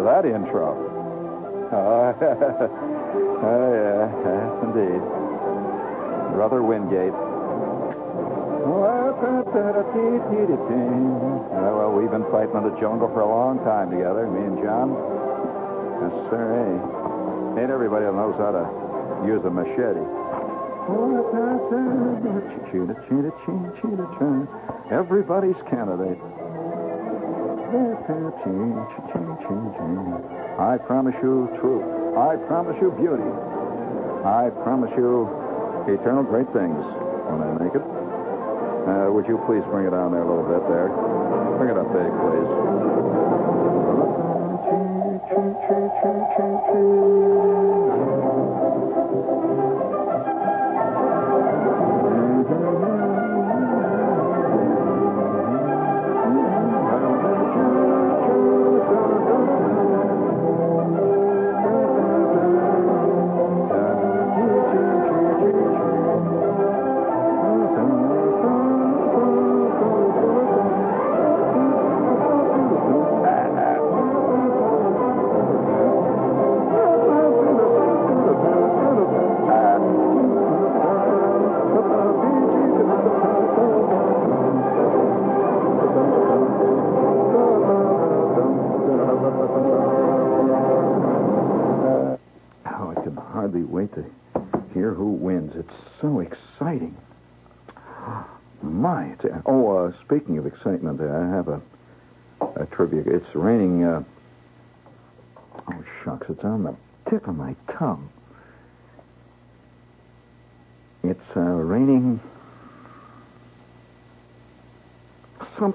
That intro. Oh, oh yeah, yes, indeed. Brother Wingate. Oh, well, we've been fighting in the jungle for a long time together, me and John. Yes, sir, eh? Ain't everybody that knows how to use a machete. Everybody's candidate. I promise you truth. I promise you beauty. I promise you eternal great things when I make it. Uh, would you please bring it down there a little bit there? Bring it up big, Oh,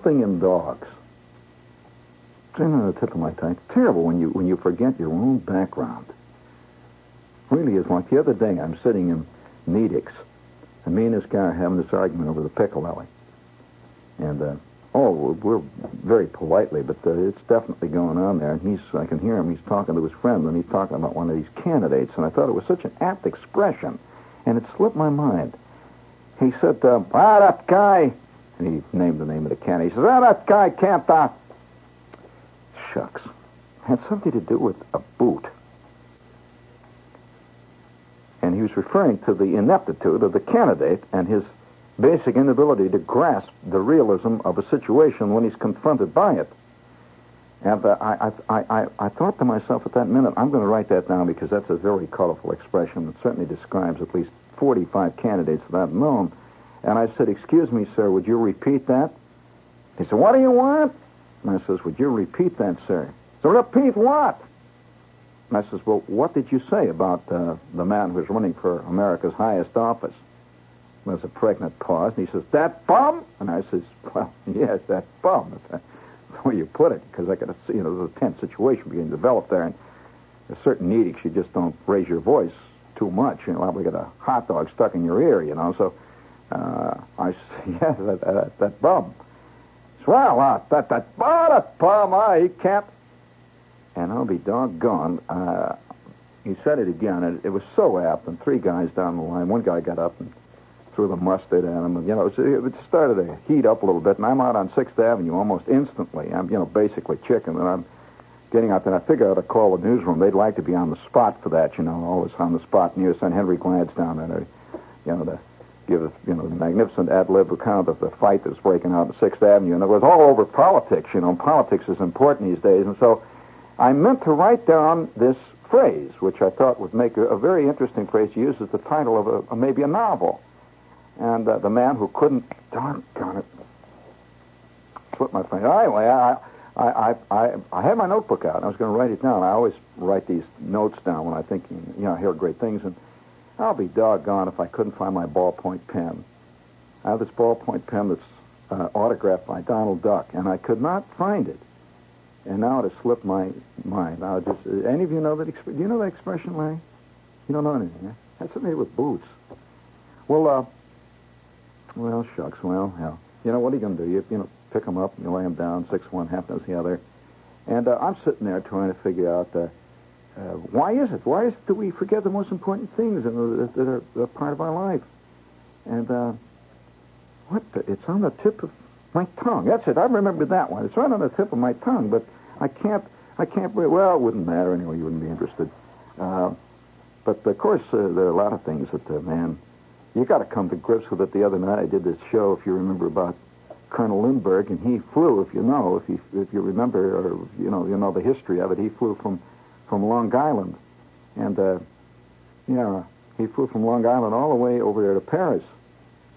something in dogs. It's on the tip of my tongue. It's terrible when you when you forget your own background. Really is like the other day. I'm sitting in Nedick's, and me and this guy are having this argument over the pickle alley. And uh, oh, we're, we're very politely, but uh, it's definitely going on there. And he's I can hear him. He's talking to his friend, and he's talking about one of these candidates. And I thought it was such an apt expression, and it slipped my mind. He said, uh, "Ah, that guy," and he named the name of the candidate. He says, "Ah, that guy can't." Uh... Shucks, had something to do with a boot. And he was referring to the ineptitude of the candidate and his basic inability to grasp the realism of a situation when he's confronted by it. And uh, I, I, I, I thought to myself at that minute, I'm going to write that down because that's a very colorful expression that certainly describes at least 45 candidates that I've known. And I said, Excuse me, sir, would you repeat that? He said, What do you want? And I says, Would you repeat that, sir? So repeat what? And I says, Well, what did you say about uh, the man who's running for America's highest office? There's a pregnant pause, and he says, That bum? And I says, Well, yes, that bum. That's the way you put it, because I could see, you know, there's a tense situation being developed there, and there's certain edicts you just don't raise your voice too much. You know, probably get a hot dog stuck in your ear, you know. So uh, I said, Yes, that, that, that bum. Well, uh, that, that, oh, that bum, uh, he can't. And I'll be doggone. Uh, he said it again, and it was so apt. And three guys down the line, one guy got up and threw the mustard at him. And, you know, it, it started to heat up a little bit. And I'm out on 6th Avenue almost instantly. I'm, you know, basically chicken. And I'm getting out there. And I figured I'd call the newsroom. They'd like to be on the spot for that, you know, always on the spot. You send Henry Glantz down there, you know, to give us, you know, the magnificent ad lib account of the fight that's breaking out on 6th Avenue. And it was all over politics, you know. Politics is important these days. And so I meant to write down this phrase, which I thought would make a, a very interesting phrase to use as the title of a, a maybe a novel. And uh, the man who couldn't, doggone it, slip my finger. Anyway, I, I, I, I, I had my notebook out. and I was going to write it down. I always write these notes down when I think, you know, I hear great things. And I'll be doggone if I couldn't find my ballpoint pen. I have this ballpoint pen that's uh, autographed by Donald Duck, and I could not find it. And now it has slipped my mind. Now, just uh, any of you know that? Exp- do you know that expression, Larry? You don't know anything, huh? That's something to with boots. Well, uh, well, shucks. Well, hell. You know what are you going to do? You, you know, pick them up, and you lay them down, six one, half dozen the other. And uh, I'm sitting there trying to figure out uh, uh, why is it? Why is it that we forget the most important things that are, that are, part of our life? And uh, what? The, it's on the tip of My tongue. That's it. I remember that one. It's right on the tip of my tongue, but I can't. I can't. Well, it wouldn't matter anyway. You wouldn't be interested. Uh, but of course, uh, there are a lot of things that, uh, man, you got to come to grips with it. The other night, I did this show, if you remember, about Colonel Lindbergh, and he flew. If you know, if you if you remember, or you know, you know the history of it. He flew from from Long Island, and uh, yeah, he flew from Long Island all the way over there to Paris.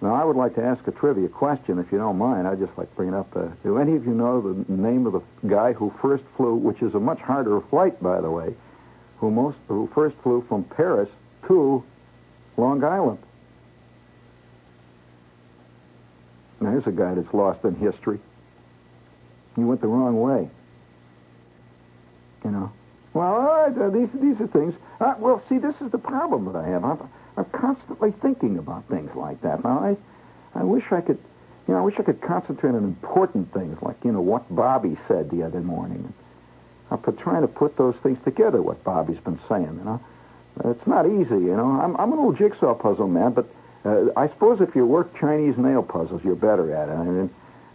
Now, I would like to ask a trivia question, if you don't mind. I'd just like to bring it up. Uh, do any of you know the name of the guy who first flew, which is a much harder flight, by the way, who most who first flew from Paris to Long Island? Now, here's a guy that's lost in history. He went the wrong way. You know. Well, all right, uh, these these are things. Uh, well, see, this is the problem that I have. I'm, I'm constantly thinking about things like that. Now, I I wish I could, you know, I wish I could concentrate on important things like you know what Bobby said the other morning. I'm trying to put those things together. What Bobby's been saying, you know, it's not easy. You know, I'm I'm an old jigsaw puzzle man, but uh, I suppose if you work Chinese nail puzzles, you're better at it. I mean,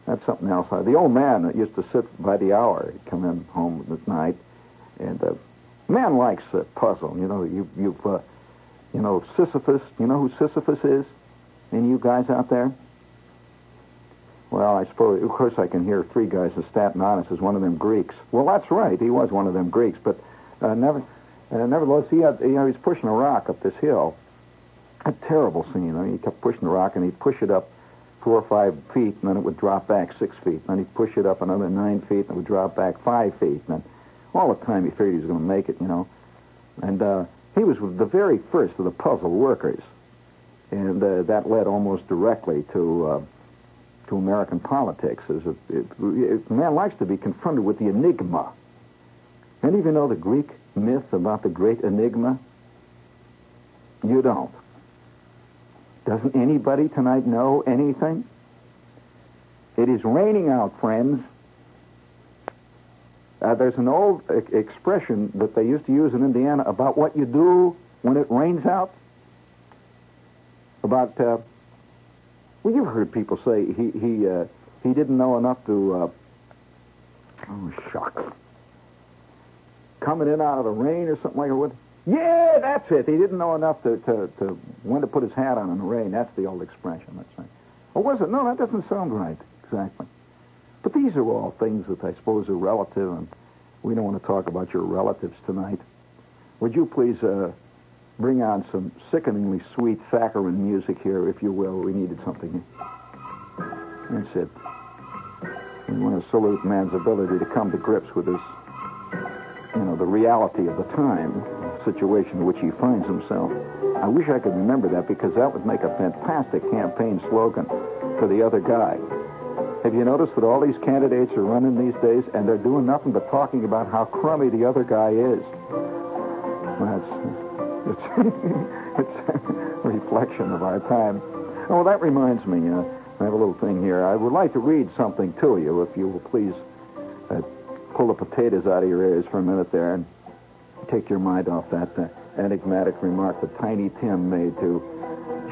that's something else. Uh, the old man that used to sit by the hour, he'd come in home at night and uh, man likes a puzzle. You know, you, you've, uh, you know, Sisyphus. You know who Sisyphus is? Any of you guys out there? Well, I suppose, of course, I can hear three guys in Staten Island as one of them Greeks. Well, that's right. He was one of them Greeks, but uh, never, uh, nevertheless, he had, you know, he was pushing a rock up this hill. A terrible scene. I mean, he kept pushing the rock, and he'd push it up four or five feet, and then it would drop back six feet. And then he'd push it up another nine feet, and it would drop back five feet. And then all the time he figured he was going to make it, you know. And uh, he was the very first of the puzzle workers, and uh, that led almost directly to uh, to American politics. As a, it, it, man likes to be confronted with the enigma. Of you know the Greek myth about the great enigma? You don't. Doesn't anybody tonight know anything? It is raining out, friends. Uh, there's an old e- expression that they used to use in Indiana about what you do when it rains out. About, uh, well, you've heard people say he he uh, he didn't know enough to. Uh, oh shucks! Coming in out of the rain or something like that. Yeah, that's it. He didn't know enough to, to, to when to put his hat on in the rain. That's the old expression. Let's say. Or was it? No, that doesn't sound right exactly. But these are all things that I suppose are relative, and we don't want to talk about your relatives tonight. Would you please uh, bring on some sickeningly sweet saccharine music here, if you will? We needed something. That's it. We want to salute man's ability to come to grips with his, you know, the reality of the time, situation in which he finds himself. I wish I could remember that because that would make a fantastic campaign slogan for the other guy. Have you noticed that all these candidates are running these days and they're doing nothing but talking about how crummy the other guy is? Well, That's it's, it's a reflection of our time. Oh, that reminds me. Uh, I have a little thing here. I would like to read something to you, if you will please uh, pull the potatoes out of your ears for a minute there and take your mind off that uh, enigmatic remark that Tiny Tim made to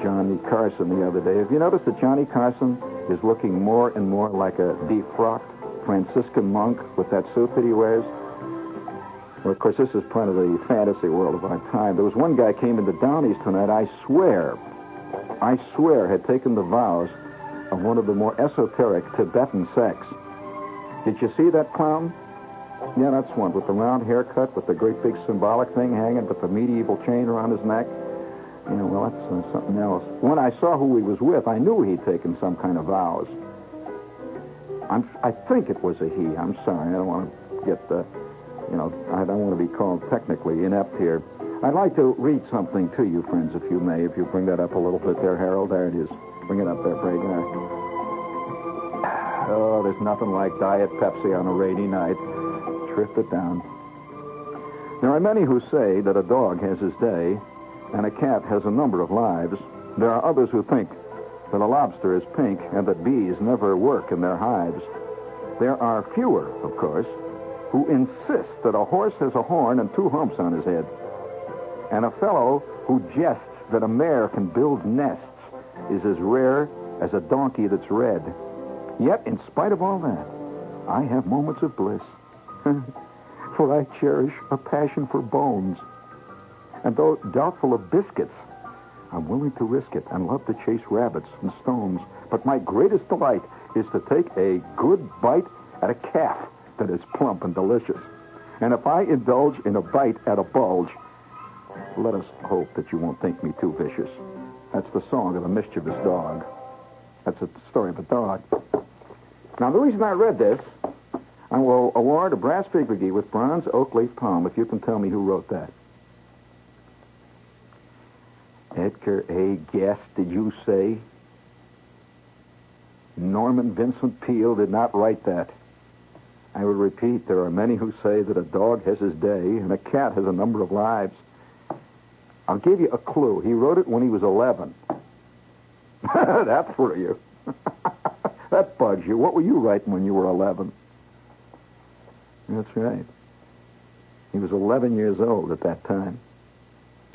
Johnny Carson the other day. Have you noticed that Johnny Carson is looking more and more like a defrocked Franciscan monk with that suit that he wears? Well, of course, this is part of the fantasy world of our time. There was one guy came into Downey's tonight, I swear, I swear, had taken the vows of one of the more esoteric Tibetan sects. Did you see that clown? Yeah, that's one, with the round haircut, with the great big symbolic thing hanging, with the medieval chain around his neck. Yeah, well, that's uh, something else. When I saw who he was with, I knew he'd taken some kind of vows. I'm, I think it was a he. I'm sorry. I don't want to get the, you know, I don't want to be called technically inept here. I'd like to read something to you, friends, if you may. If you bring that up a little bit there, Harold. There it is. Bring it up there, Bragar. Oh, there's nothing like Diet Pepsi on a rainy night. Drift it down. There are many who say that a dog has his day and a cat has a number of lives. There are others who think that a lobster is pink and that bees never work in their hives. There are fewer, of course, who insist that a horse has a horn and two humps on his head. And a fellow who jests that a mare can build nests is as rare as a donkey that's red. Yet, in spite of all that, I have moments of bliss. for I cherish a passion for bones. And though doubtful of biscuits, I'm willing to risk it and love to chase rabbits and stones. But my greatest delight is to take a good bite at a calf that is plump and delicious. And if I indulge in a bite at a bulge, let us hope that you won't think me too vicious. That's the song of a mischievous dog. That's a story of a dog. Now, the reason I read this, I will award a brass fig McGee with bronze oak leaf palm if you can tell me who wrote that. Edgar A. Guest, did you say? Norman Vincent Peale did not write that. I will repeat, there are many who say that a dog has his day and a cat has a number of lives. I'll give you a clue. He wrote it when he was 11. That's for you. that bugs you. What were you writing when you were 11? That's right. He was 11 years old at that time.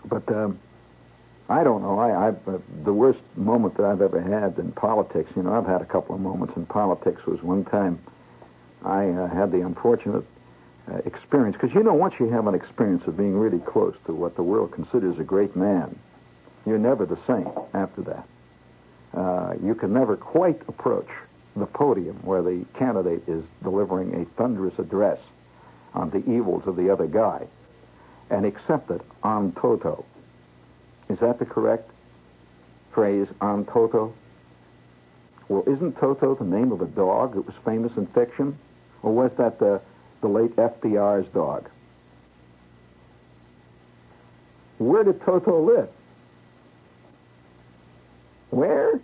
But um, I don't know. I, I uh, the worst moment that I've ever had in politics. You know, I've had a couple of moments in politics. Was one time I uh, had the unfortunate uh, experience, because you know, once you have an experience of being really close to what the world considers a great man, you're never the same after that. Uh, you can never quite approach the podium where the candidate is delivering a thunderous address on the evils of the other guy and accept it on toto. Is that the correct phrase, on toto? Well, isn't Toto the name of a dog that was famous in fiction? Or was that the, the late FDR's dog? Where did Toto live? Where?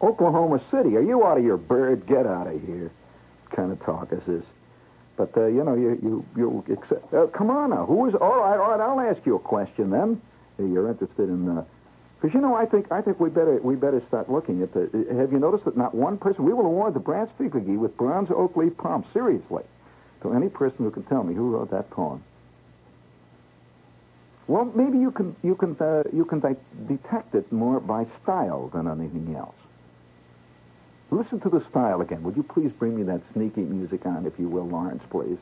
Oklahoma City. Are you out of your bird? Get out of here. Kind of talk is this. But uh, you know, you you you accept. Uh, come on now. Who is? All right, all right. I'll ask you a question then. You're interested in uh, because you know, I think I think we better we better start looking at the. Have you noticed that not one person? We will award the brass figurine with bronze oak leaf palm. Seriously, to any person who can tell me who wrote that poem. Well, maybe you can you can uh, you can de- detect it more by style than anything else. Listen to the style again. Would you please bring me that sneaky music on, if you will, Lawrence, please?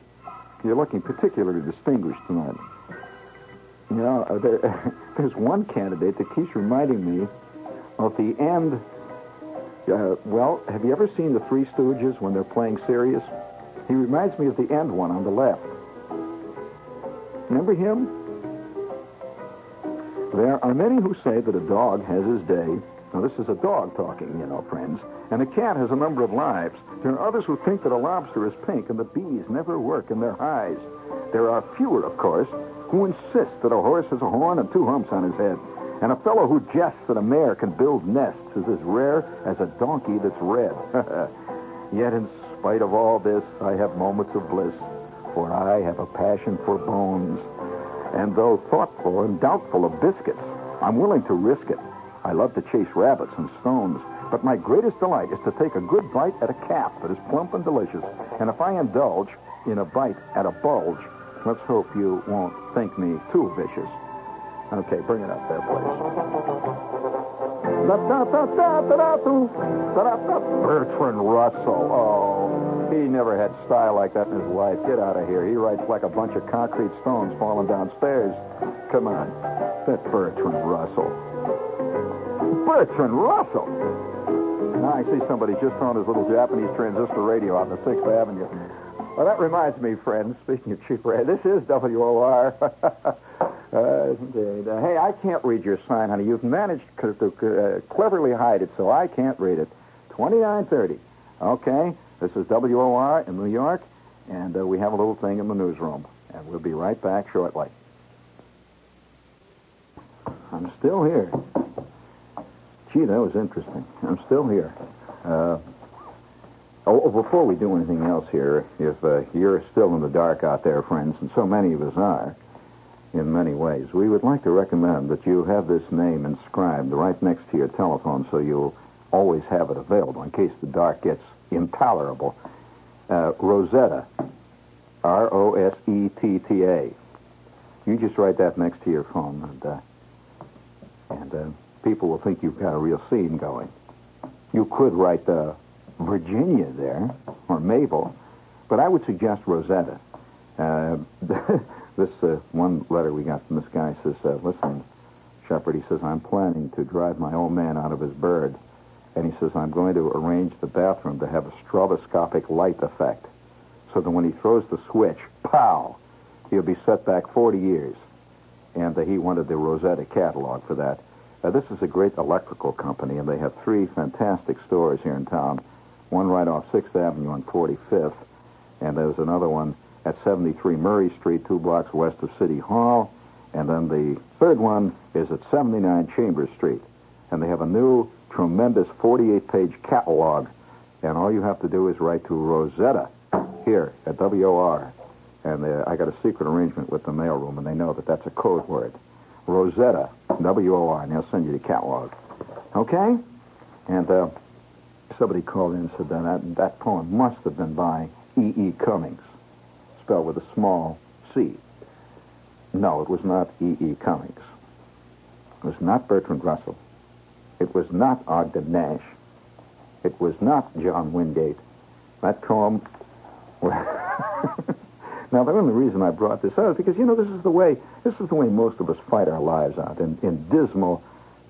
You're looking particularly distinguished tonight. You know, uh, there, there's one candidate that keeps reminding me of the end. Uh, well, have you ever seen the Three Stooges when they're playing serious? He reminds me of the end one on the left. Remember him? There are many who say that a dog has his day. Now, this is a dog talking, you know, friends. And a cat has a number of lives. There are others who think that a lobster is pink and the bees never work in their hives. There are fewer, of course, who insists that a horse has a horn and two humps on his head. And a fellow who jests that a mare can build nests is as rare as a donkey that's red. Yet, in spite of all this, I have moments of bliss, for I have a passion for bones. And though thoughtful and doubtful of biscuits, I'm willing to risk it. I love to chase rabbits and stones, but my greatest delight is to take a good bite at a calf that is plump and delicious. And if I indulge in a bite at a bulge, Let's hope you won't think me too vicious. Okay, bring it up there, please. Bertrand Russell. Oh, he never had style like that in his life. Get out of here. He writes like a bunch of concrete stones falling downstairs. Come on. That's Bertrand Russell. Bertrand Russell! Now I see somebody just on his little Japanese transistor radio on the 6th Avenue. Well, that reminds me, friends, speaking of cheap rate, this is WOR. uh. Uh, hey, I can't read your sign, honey. You've managed to, uh, cleverly hide it, so I can't read it. 2930. Okay, this is WOR in New York, and uh, we have a little thing in the newsroom. And we'll be right back shortly. I'm still here. Gee, that was interesting. I'm still here. Uh, Oh, oh, before we do anything else here, if uh, you're still in the dark out there, friends, and so many of us are, in many ways, we would like to recommend that you have this name inscribed right next to your telephone so you'll always have it available in case the dark gets intolerable. Uh, Rosetta, R O S E T T A. You just write that next to your phone, and, uh, and uh, people will think you've got a real scene going. You could write the Virginia there, or Mabel, but I would suggest Rosetta. Uh, this uh, one letter we got from this guy says, uh, listen, Shepard, he says, I'm planning to drive my old man out of his bird. And he says, I'm going to arrange the bathroom to have a stroboscopic light effect. So that when he throws the switch, pow, he'll be set back 40 years. And uh, he wanted the Rosetta catalog for that. Uh, this is a great electrical company, and they have three fantastic stores here in town. One right off 6th Avenue on 45th, and there's another one at 73 Murray Street, two blocks west of City Hall. And then the third one is at 79 Chambers Street. And they have a new, tremendous 48 page catalog. And all you have to do is write to Rosetta here at WOR. And uh, I got a secret arrangement with the mailroom, and they know that that's a code word. Rosetta, WOR, and they'll send you the catalog. Okay? And uh, somebody called in and said that, that poem must have been by E. E. Cummings, spelled with a small C. No, it was not E. E. Cummings. It was not Bertrand Russell. It was not Ogden Nash. It was not John Wingate. That poem. now, the only reason I brought this out is because you know this is the way this is the way most of us fight our lives out in, in dismal,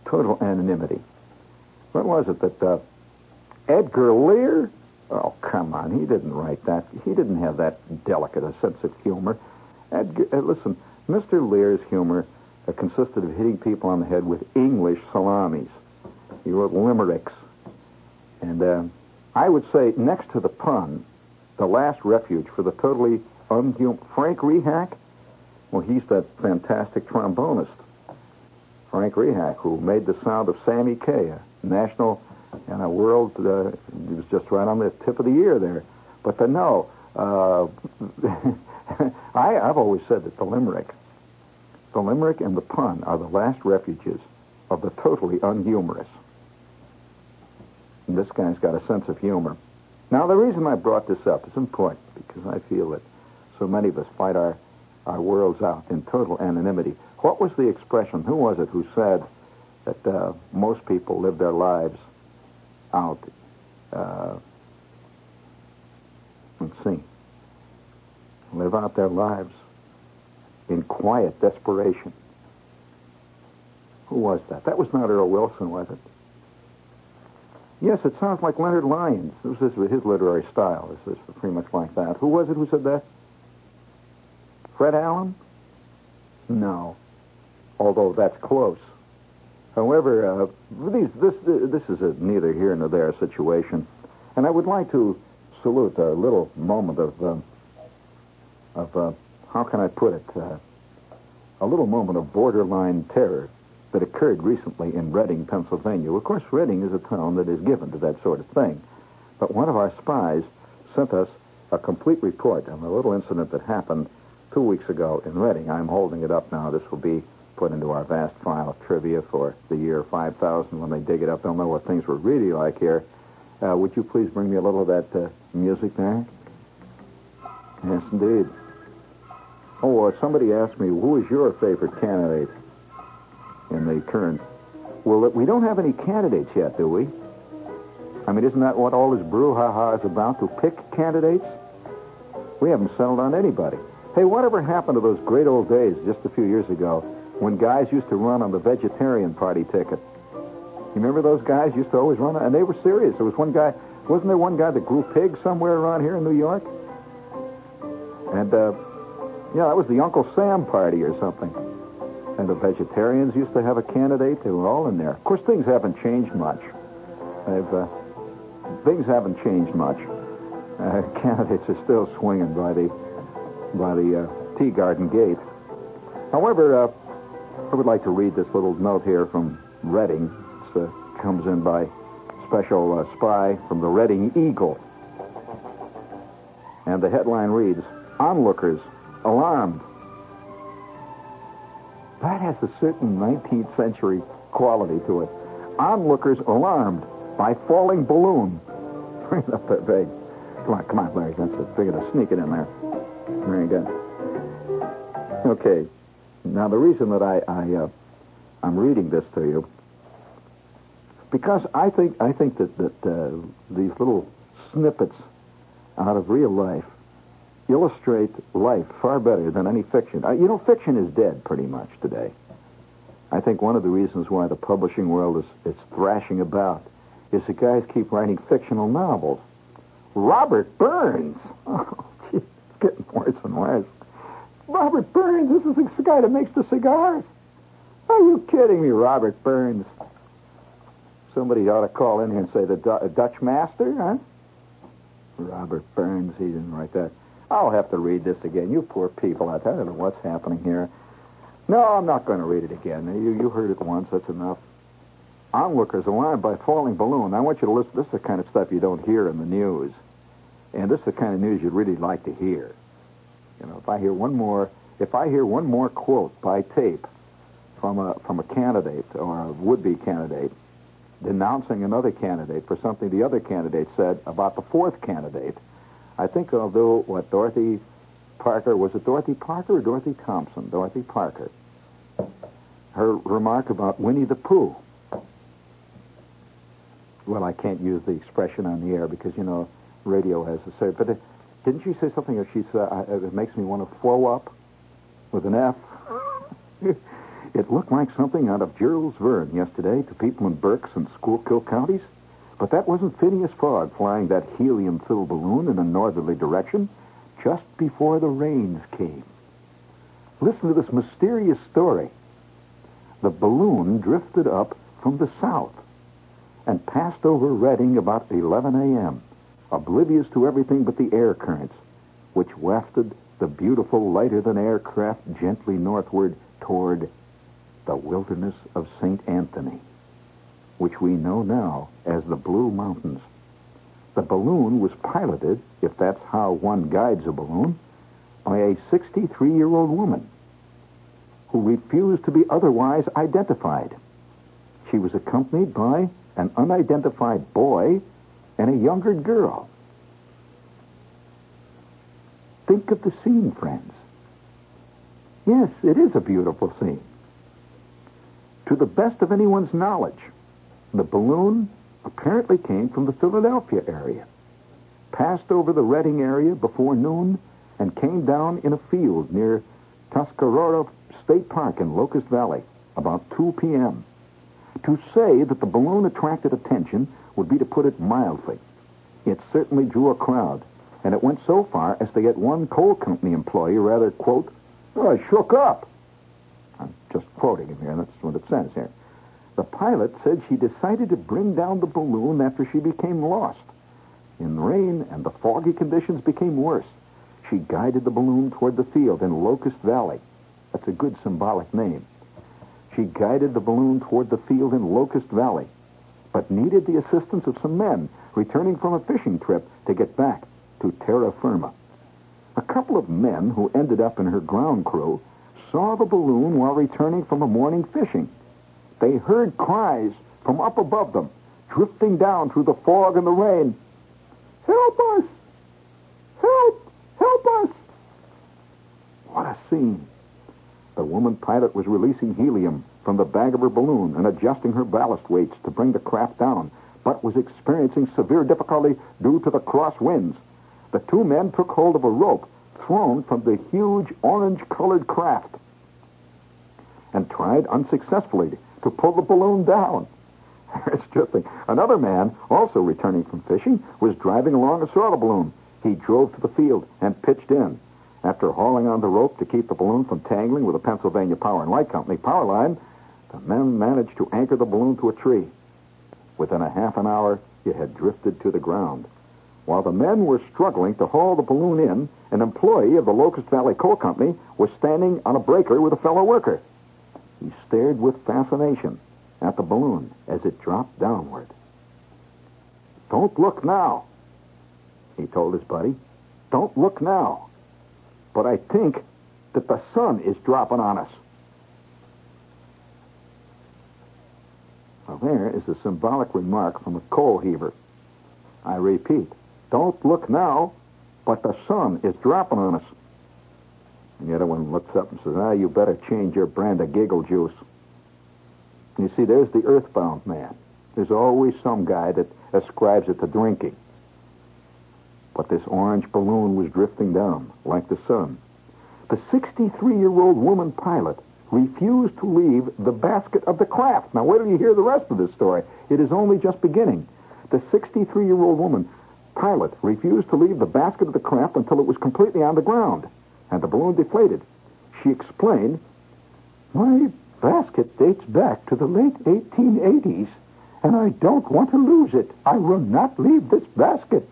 total anonymity. What was it that uh, Edgar Lear? Oh, come on, he didn't write that. He didn't have that delicate a sense of humor. Edgar, uh, listen, Mr. Lear's humor uh, consisted of hitting people on the head with English salamis. He wrote limericks. And uh, I would say, next to the pun, the last refuge for the totally unhuman. Frank Rehak? Well, he's that fantastic trombonist. Frank Rehak, who made the sound of Sammy Kaye, a national and a world, uh, was just right on the tip of the ear there. But the, no, uh, I, I've always said that the limerick, the limerick and the pun are the last refuges of the totally unhumorous. And this guy's got a sense of humor. Now, the reason I brought this up is important because I feel that so many of us fight our, our worlds out in total anonymity. What was the expression? Who was it who said that uh, most people live their lives out? Uh, let's see live out their lives in quiet desperation. Who was that? That was not Earl Wilson, was it? Yes, it sounds like Leonard Lyons. This was his literary style. This is pretty much like that. Who was it who said that? Fred Allen? No. Although that's close. However, uh, these, this, this is a neither here nor there situation. And I would like to salute a little moment of um, of, uh, how can I put it, uh, a little moment of borderline terror that occurred recently in Reading, Pennsylvania. Of course, Reading is a town that is given to that sort of thing. But one of our spies sent us a complete report on a little incident that happened two weeks ago in Reading. I'm holding it up now. This will be put into our vast file of trivia for the year 5000. When they dig it up, they'll know what things were really like here. Uh, would you please bring me a little of that uh, music there? Yes, indeed. Oh, uh, somebody asked me, who is your favorite candidate in the current? Well, we don't have any candidates yet, do we? I mean, isn't that what all this brouhaha is about, to pick candidates? We haven't settled on anybody. Hey, whatever happened to those great old days just a few years ago when guys used to run on the vegetarian party ticket? You remember those guys used to always run, and they were serious. There was one guy, wasn't there one guy that grew pigs somewhere around here in New York? And uh, yeah, that was the Uncle Sam party or something. And the vegetarians used to have a candidate. They were all in there. Of course, things haven't changed much. They've, uh, things haven't changed much. Uh, candidates are still swinging by the by the uh, tea garden gate. However, uh, I would like to read this little note here from Reading. It uh, comes in by special uh, spy from the Reading Eagle. And the headline reads, Onlookers alarmed. That has a certain 19th century quality to it. Onlookers alarmed by falling balloon. Bring up that big. Come on, come on, Larry. That's it. Figure to sneak it in there. Very good. Okay. Now the reason that I, I uh, I'm reading this to you because I think I think that that uh, these little snippets out of real life illustrate life far better than any fiction. Uh, you know, fiction is dead pretty much today. I think one of the reasons why the publishing world is, is thrashing about is the guys keep writing fictional novels. Robert Burns. Oh, gee, it's getting worse and worse. Robert Burns, this is the guy that makes the cigars. Are you kidding me, Robert Burns? Somebody ought to call in here and say the D- uh, Dutch master, huh? Robert Burns, he didn't write that. I'll have to read this again. You poor people. Out there. I don't know what's happening here. No, I'm not going to read it again. You, you heard it once. That's enough. Onlookers Alive by Falling Balloon. I want you to listen. This is the kind of stuff you don't hear in the news. And this is the kind of news you'd really like to hear. You know, if I hear one more, if I hear one more quote by tape from a from a candidate or a would-be candidate denouncing another candidate for something the other candidate said about the fourth candidate, I think I'll do what Dorothy Parker was it Dorothy Parker or Dorothy Thompson? Dorothy Parker. Her remark about Winnie the Pooh. Well, I can't use the expression on the air because you know radio has a certain. But didn't she say something? Or she said it makes me want to flow up with an F. it looked like something out of Jules Verne yesterday to people in Berks and Schuylkill counties. But that wasn't Phileas Fogg flying that helium-filled balloon in a northerly direction just before the rains came. Listen to this mysterious story. The balloon drifted up from the south and passed over Reading about 11 a.m., oblivious to everything but the air currents, which wafted the beautiful lighter-than-air craft gently northward toward the wilderness of St. Anthony, which we know now as the Blue Mountains. The balloon was piloted, if that's how one guides a balloon, by a 63-year-old woman who refused to be otherwise identified. She was accompanied by an unidentified boy and a younger girl. Think of the scene, friends. Yes, it is a beautiful scene. To the best of anyone's knowledge, the balloon apparently came from the Philadelphia area, passed over the Reading area before noon, and came down in a field near Tuscarora State Park in Locust Valley about 2 p.m. To say that the balloon attracted attention would be to put it mildly. It certainly drew a crowd, and it went so far as to get one coal company employee rather, quote, oh, shook up. I'm just quoting him here, that's what it says here. The pilot said she decided to bring down the balloon after she became lost. In rain and the foggy conditions became worse. She guided the balloon toward the field in Locust Valley. That's a good symbolic name. She guided the balloon toward the field in Locust Valley, but needed the assistance of some men returning from a fishing trip to get back to terra firma. A couple of men who ended up in her ground crew saw the balloon while returning from a morning fishing. They heard cries from up above them, drifting down through the fog and the rain. Help us! Help! Help us! What a scene. The woman pilot was releasing helium from the bag of her balloon and adjusting her ballast weights to bring the craft down, but was experiencing severe difficulty due to the cross winds. The two men took hold of a rope thrown from the huge orange-colored craft and tried unsuccessfully to pull the balloon down. It's just. Another man, also returning from fishing, was driving along a soda balloon. He drove to the field and pitched in. After hauling on the rope to keep the balloon from tangling with the Pennsylvania Power and Light Company power line, the men managed to anchor the balloon to a tree. Within a half an hour, it had drifted to the ground. While the men were struggling to haul the balloon in, an employee of the Locust Valley Coal Company was standing on a breaker with a fellow worker. He stared with fascination at the balloon as it dropped downward. Don't look now, he told his buddy. Don't look now but I think that the sun is dropping on us. Well, there is a symbolic remark from a coal heaver. I repeat, don't look now, but the sun is dropping on us. And the other one looks up and says, ah, you better change your brand of giggle juice. You see, there's the earthbound man. There's always some guy that ascribes it to drinking. But this orange balloon was drifting down like the sun. The 63 year old woman pilot refused to leave the basket of the craft. Now, wait till you hear the rest of this story. It is only just beginning. The 63 year old woman pilot refused to leave the basket of the craft until it was completely on the ground and the balloon deflated. She explained, My basket dates back to the late 1880s, and I don't want to lose it. I will not leave this basket.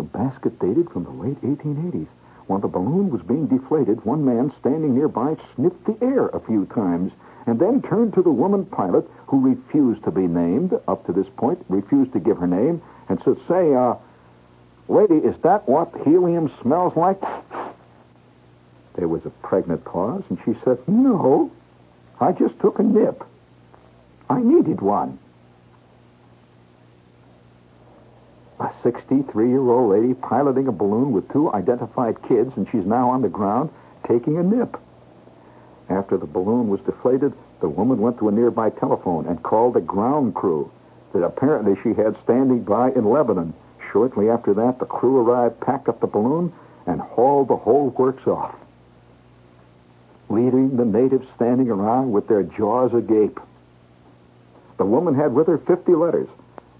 Her basket dated from the late 1880s. While the balloon was being deflated, one man standing nearby sniffed the air a few times and then turned to the woman pilot who refused to be named up to this point, refused to give her name, and said, Say, uh, lady, is that what helium smells like? There was a pregnant pause, and she said, No, I just took a nip. I needed one. 63 year old lady piloting a balloon with two identified kids, and she's now on the ground taking a nip. After the balloon was deflated, the woman went to a nearby telephone and called the ground crew that apparently she had standing by in Lebanon. Shortly after that, the crew arrived, packed up the balloon, and hauled the whole works off, leaving the natives standing around with their jaws agape. The woman had with her 50 letters,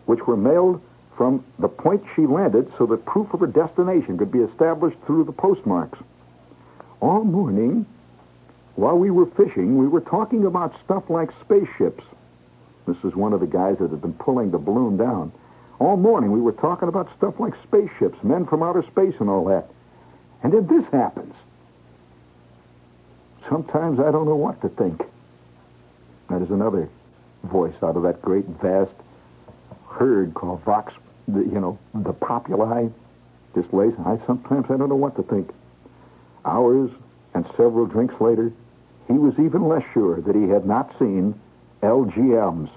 which were mailed from the point she landed so that proof of her destination could be established through the postmarks. All morning, while we were fishing, we were talking about stuff like spaceships. This is one of the guys that had been pulling the balloon down. All morning, we were talking about stuff like spaceships, men from outer space, and all that. And then this happens. Sometimes I don't know what to think. That is another voice out of that great, vast herd called Vox the, you know, the populi just lays. I sometimes I don't know what to think. Hours and several drinks later, he was even less sure that he had not seen LGMs,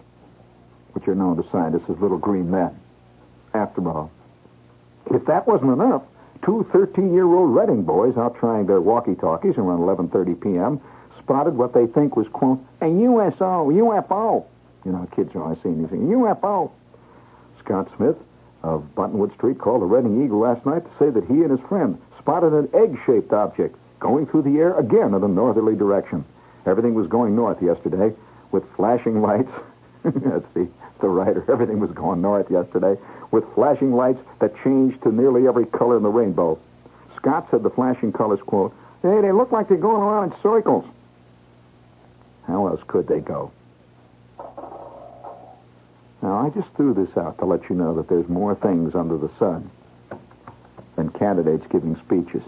which are known to scientists as little green men. After all, if that wasn't enough, two 13-year-old Reading boys out trying their walkie-talkies around 11:30 p.m. spotted what they think was quote a USO, UFO. You know, kids are always seeing these things. UFO. Scott Smith of Buttonwood Street called the Reading Eagle last night to say that he and his friend spotted an egg-shaped object going through the air again in a northerly direction. Everything was going north yesterday with flashing lights. That's the, the writer. Everything was going north yesterday with flashing lights that changed to nearly every color in the rainbow. Scott said the flashing colors, quote, hey, they look like they're going around in circles. How else could they go? Now, I just threw this out to let you know that there's more things under the sun than candidates giving speeches.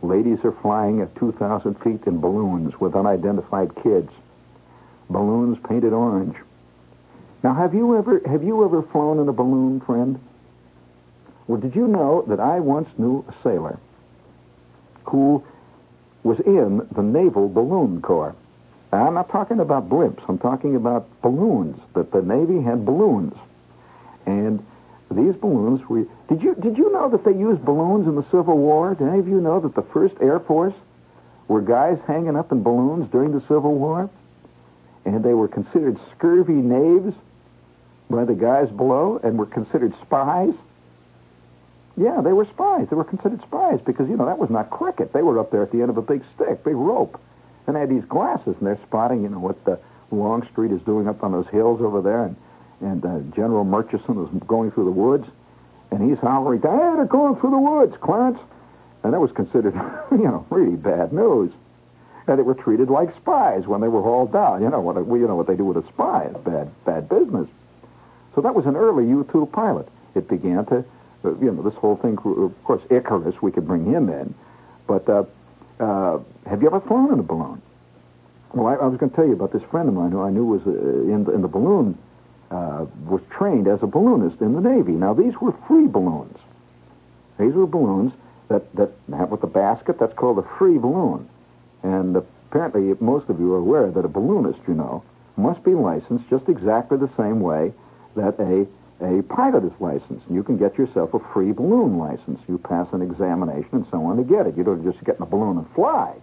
Ladies are flying at 2,000 feet in balloons with unidentified kids. Balloons painted orange. Now, have you ever have you ever flown in a balloon, friend? Well, did you know that I once knew a sailor who was in the Naval Balloon Corps? I'm not talking about blimps. I'm talking about balloons. That the Navy had balloons, and these balloons were. Did you did you know that they used balloons in the Civil War? Did any of you know that the First Air Force were guys hanging up in balloons during the Civil War, and they were considered scurvy knaves by the guys below, and were considered spies? Yeah, they were spies. They were considered spies because you know that was not cricket. They were up there at the end of a big stick, big rope. And they had these glasses, and they're spotting, you know, what the Longstreet is doing up on those hills over there, and and uh, General Murchison is going through the woods, and he's hollering, "Hey, they're going through the woods, Clarence!" And that was considered, you know, really bad news. And they were treated like spies when they were hauled down. You know what? You know what they do with a spy? It's bad, bad business. So that was an early U-2 pilot. It began to, uh, you know, this whole thing. Of course, Icarus, we could bring him in, but uh, uh, have you ever flown in a balloon? Well, I, I was going to tell you about this friend of mine who I knew was uh, in, the, in the balloon, uh, was trained as a balloonist in the Navy. Now, these were free balloons. These were balloons that, that have with the basket, that's called a free balloon. And apparently, most of you are aware that a balloonist, you know, must be licensed just exactly the same way that a a pilot's license, licensed. You can get yourself a free balloon license. You pass an examination and so on to get it. You don't just get in a balloon and fly.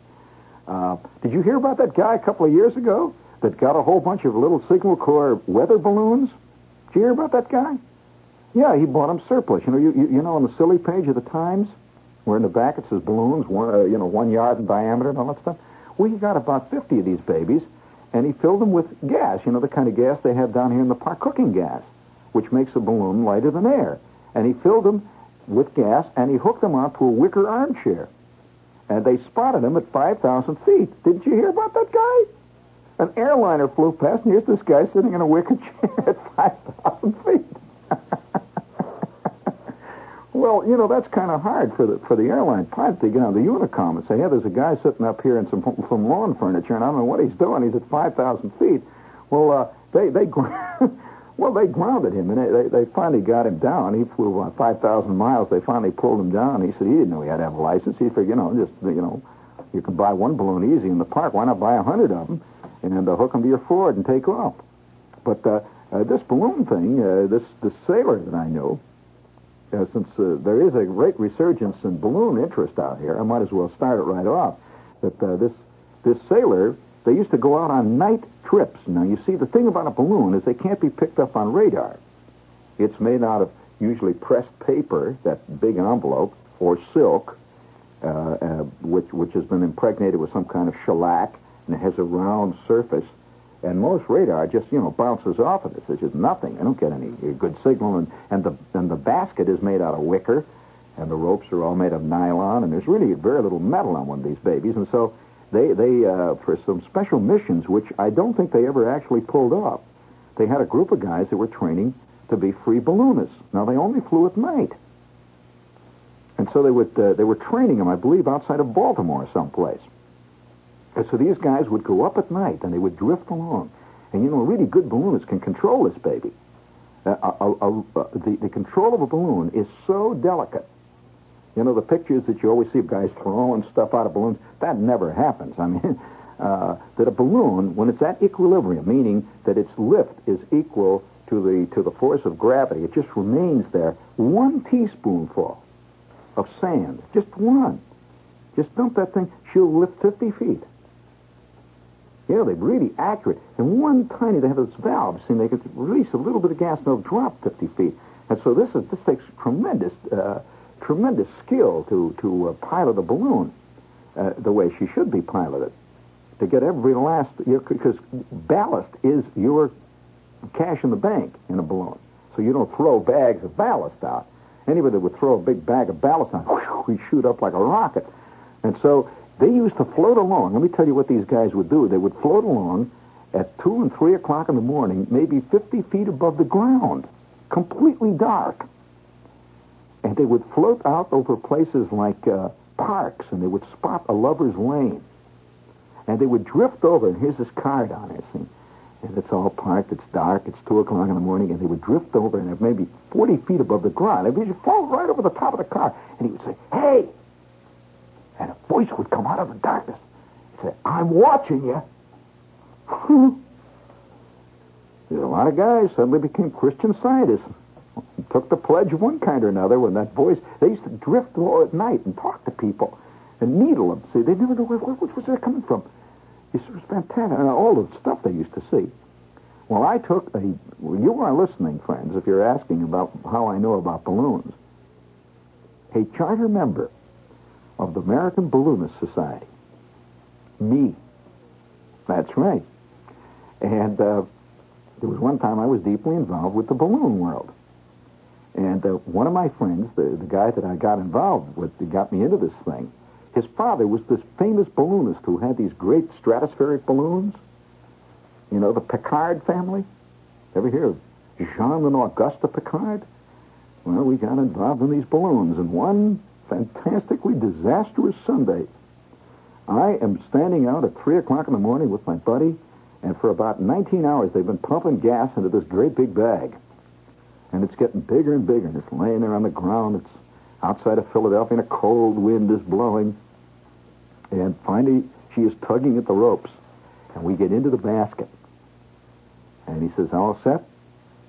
Uh, did you hear about that guy a couple of years ago that got a whole bunch of little Signal Corps weather balloons. Did you hear about that guy? Yeah, he bought them surplus. You know, you, you, you know on the silly page of the Times, where in the back it says balloons, one, uh, you know, one yard in diameter and all that stuff. Well, he got about 50 of these babies, and he filled them with gas, you know, the kind of gas they have down here in the park, cooking gas, which makes a balloon lighter than air. And he filled them with gas, and he hooked them onto a wicker armchair. And they spotted him at 5,000 feet. Didn't you hear about that guy? An airliner flew past, and here's this guy sitting in a wicker chair at 5,000 feet. well, you know, that's kind of hard for the for the airline pilot to get on the Unicom and say, "Yeah, there's a guy sitting up here in some some lawn furniture, and I don't know what he's doing. He's at 5,000 feet." Well, uh, they they well they grounded him, and they, they they finally got him down. He flew about 5,000 miles. They finally pulled him down. He said he didn't know he had to have a license. He figured, you know, just you know, you can buy one balloon easy in the park. Why not buy a hundred of them and uh, hook them to your Ford and take off? But uh, uh, this balloon thing, uh, this this sailor that I know, uh, since uh, there is a great resurgence in balloon interest out here, I might as well start it right off. That uh, this this sailor, they used to go out on night trips. Now you see, the thing about a balloon is they can't be picked up on radar. It's made out of usually pressed paper, that big envelope, or silk, uh, uh, which which has been impregnated with some kind of shellac, and it has a round surface and most radar just, you know, bounces off of it. It's just nothing. I don't get any good signal. And, and, the, and the basket is made out of wicker, and the ropes are all made of nylon, and there's really very little metal on one of these babies. And so they, they uh, for some special missions, which I don't think they ever actually pulled off, they had a group of guys that were training to be free balloonists. Now, they only flew at night. And so they, would, uh, they were training them, I believe, outside of Baltimore someplace. And so these guys would go up at night and they would drift along. And you know, a really good balloonist can control this baby. Uh, uh, uh, the, the control of a balloon is so delicate. You know, the pictures that you always see of guys throwing stuff out of balloons, that never happens. I mean, uh, that a balloon, when it's at equilibrium, meaning that its lift is equal to the, to the force of gravity, it just remains there. One teaspoonful of sand, just one. Just dump that thing, she'll lift 50 feet. Yeah, they're really accurate. And one tiny, they have this valve, see, they can release a little bit of gas and they'll drop 50 feet. And so this is this takes tremendous, uh, tremendous skill to to uh, pilot a balloon uh, the way she should be piloted. To get every last, because ballast is your cash in the bank in a balloon. So you don't throw bags of ballast out. Anybody that would throw a big bag of ballast out, we shoot up like a rocket. And so they used to float along. Let me tell you what these guys would do. They would float along at 2 and 3 o'clock in the morning, maybe 50 feet above the ground, completely dark. And they would float out over places like uh, parks, and they would spot a lover's lane. And they would drift over, and here's this car down there, see? And it's all parked, it's dark, it's 2 o'clock in the morning, and they would drift over, and they're maybe 40 feet above the ground. And he'd fall right over the top of the car, and he would say, Hey! and a voice would come out of the darkness. He'd say, I'm watching you. There's a lot of guys suddenly became Christian scientists. Took the pledge of one kind or another when that voice, they used to drift at night and talk to people and needle them. See, they never knew where, which was that coming from. It was fantastic. And all the stuff they used to see. Well, I took a, you are listening, friends, if you're asking about how I know about balloons. A charter member of the American Balloonist Society. Me. That's right. And uh, there was one time I was deeply involved with the balloon world. And uh, one of my friends, the, the guy that I got involved with, that got me into this thing, his father was this famous balloonist who had these great stratospheric balloons. You know, the Piccard family. Ever hear of Jean and Augusta Piccard? Well, we got involved in these balloons, and one fantastically disastrous Sunday. I am standing out at 3 o'clock in the morning with my buddy, and for about 19 hours they've been pumping gas into this great big bag. And it's getting bigger and bigger, and it's laying there on the ground. It's outside of Philadelphia, and a cold wind is blowing. And finally, she is tugging at the ropes, and we get into the basket. And he says, All set?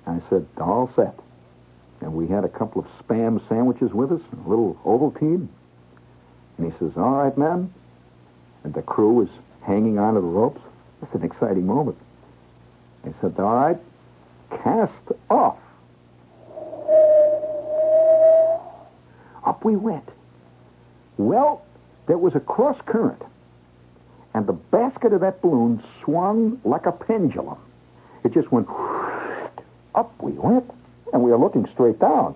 I said, All set and we had a couple of spam sandwiches with us, a little Ovaltine. And he says, All right, men. And the crew was hanging onto the ropes. I an exciting moment. I said, all right, cast off. Up we went. Well, there was a cross current, and the basket of that balloon swung like a pendulum. It just went up we went, and we were looking straight down.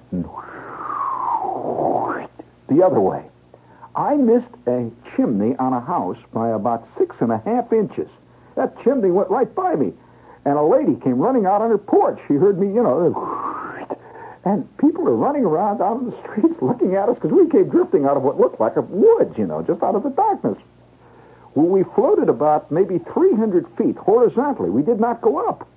The other way. I missed a chimney on a house by about six and a half inches. That chimney went right by me. And a lady came running out on her porch. She heard me, you know, and people are running around out in the streets looking at us because we came drifting out of what looked like a woods, you know, just out of the darkness. Well, we floated about maybe 300 feet horizontally. We did not go up.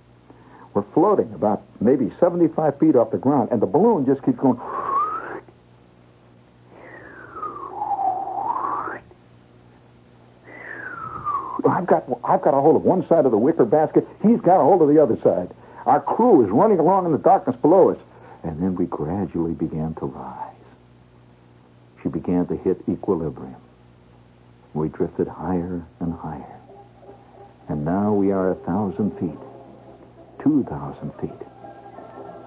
We're floating about maybe 75 feet off the ground, and the balloon just keeps going. I've got I've got a hold of one side of the wicker basket. He's got a hold of the other side. Our crew is running along in the darkness below us, and then we gradually began to rise. She began to hit equilibrium. We drifted higher and higher, and now we are a thousand feet, two thousand feet,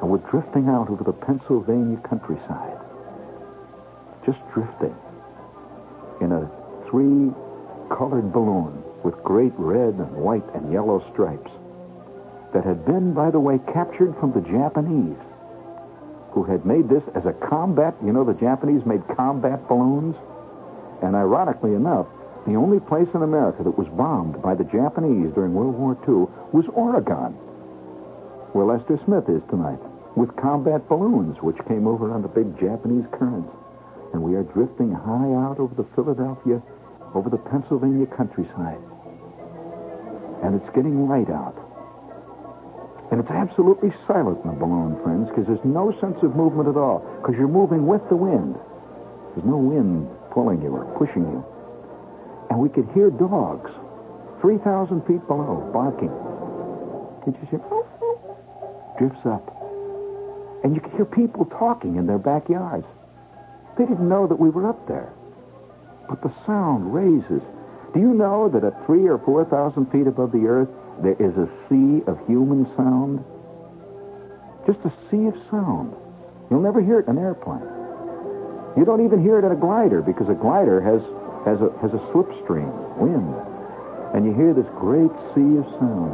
and we're drifting out over the Pennsylvania countryside. Just drifting in a three-colored balloon with great red and white and yellow stripes that had been, by the way, captured from the Japanese, who had made this as a combat. You know, the Japanese made combat balloons. And ironically enough, the only place in America that was bombed by the Japanese during World War II was Oregon, where Lester Smith is tonight, with combat balloons, which came over on the big Japanese currents. And we are drifting high out over the Philadelphia, over the Pennsylvania countryside and it's getting light out. And it's absolutely silent in the balloon, friends, because there's no sense of movement at all, because you're moving with the wind. There's no wind pulling you or pushing you. And we could hear dogs 3,000 feet below barking. And you oh, drifts up. And you could hear people talking in their backyards. They didn't know that we were up there. But the sound raises do you know that at three or four thousand feet above the earth, there is a sea of human sound? Just a sea of sound. You'll never hear it in an airplane. You don't even hear it in a glider because a glider has, has, a, has a slipstream, wind. And you hear this great sea of sound.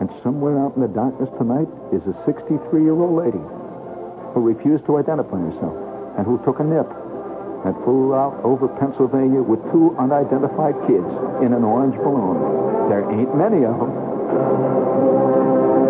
And somewhere out in the darkness tonight is a 63-year-old lady who refused to identify herself and who took a nip and flew out over Pennsylvania with two unidentified kids in an orange balloon. There ain't many of them.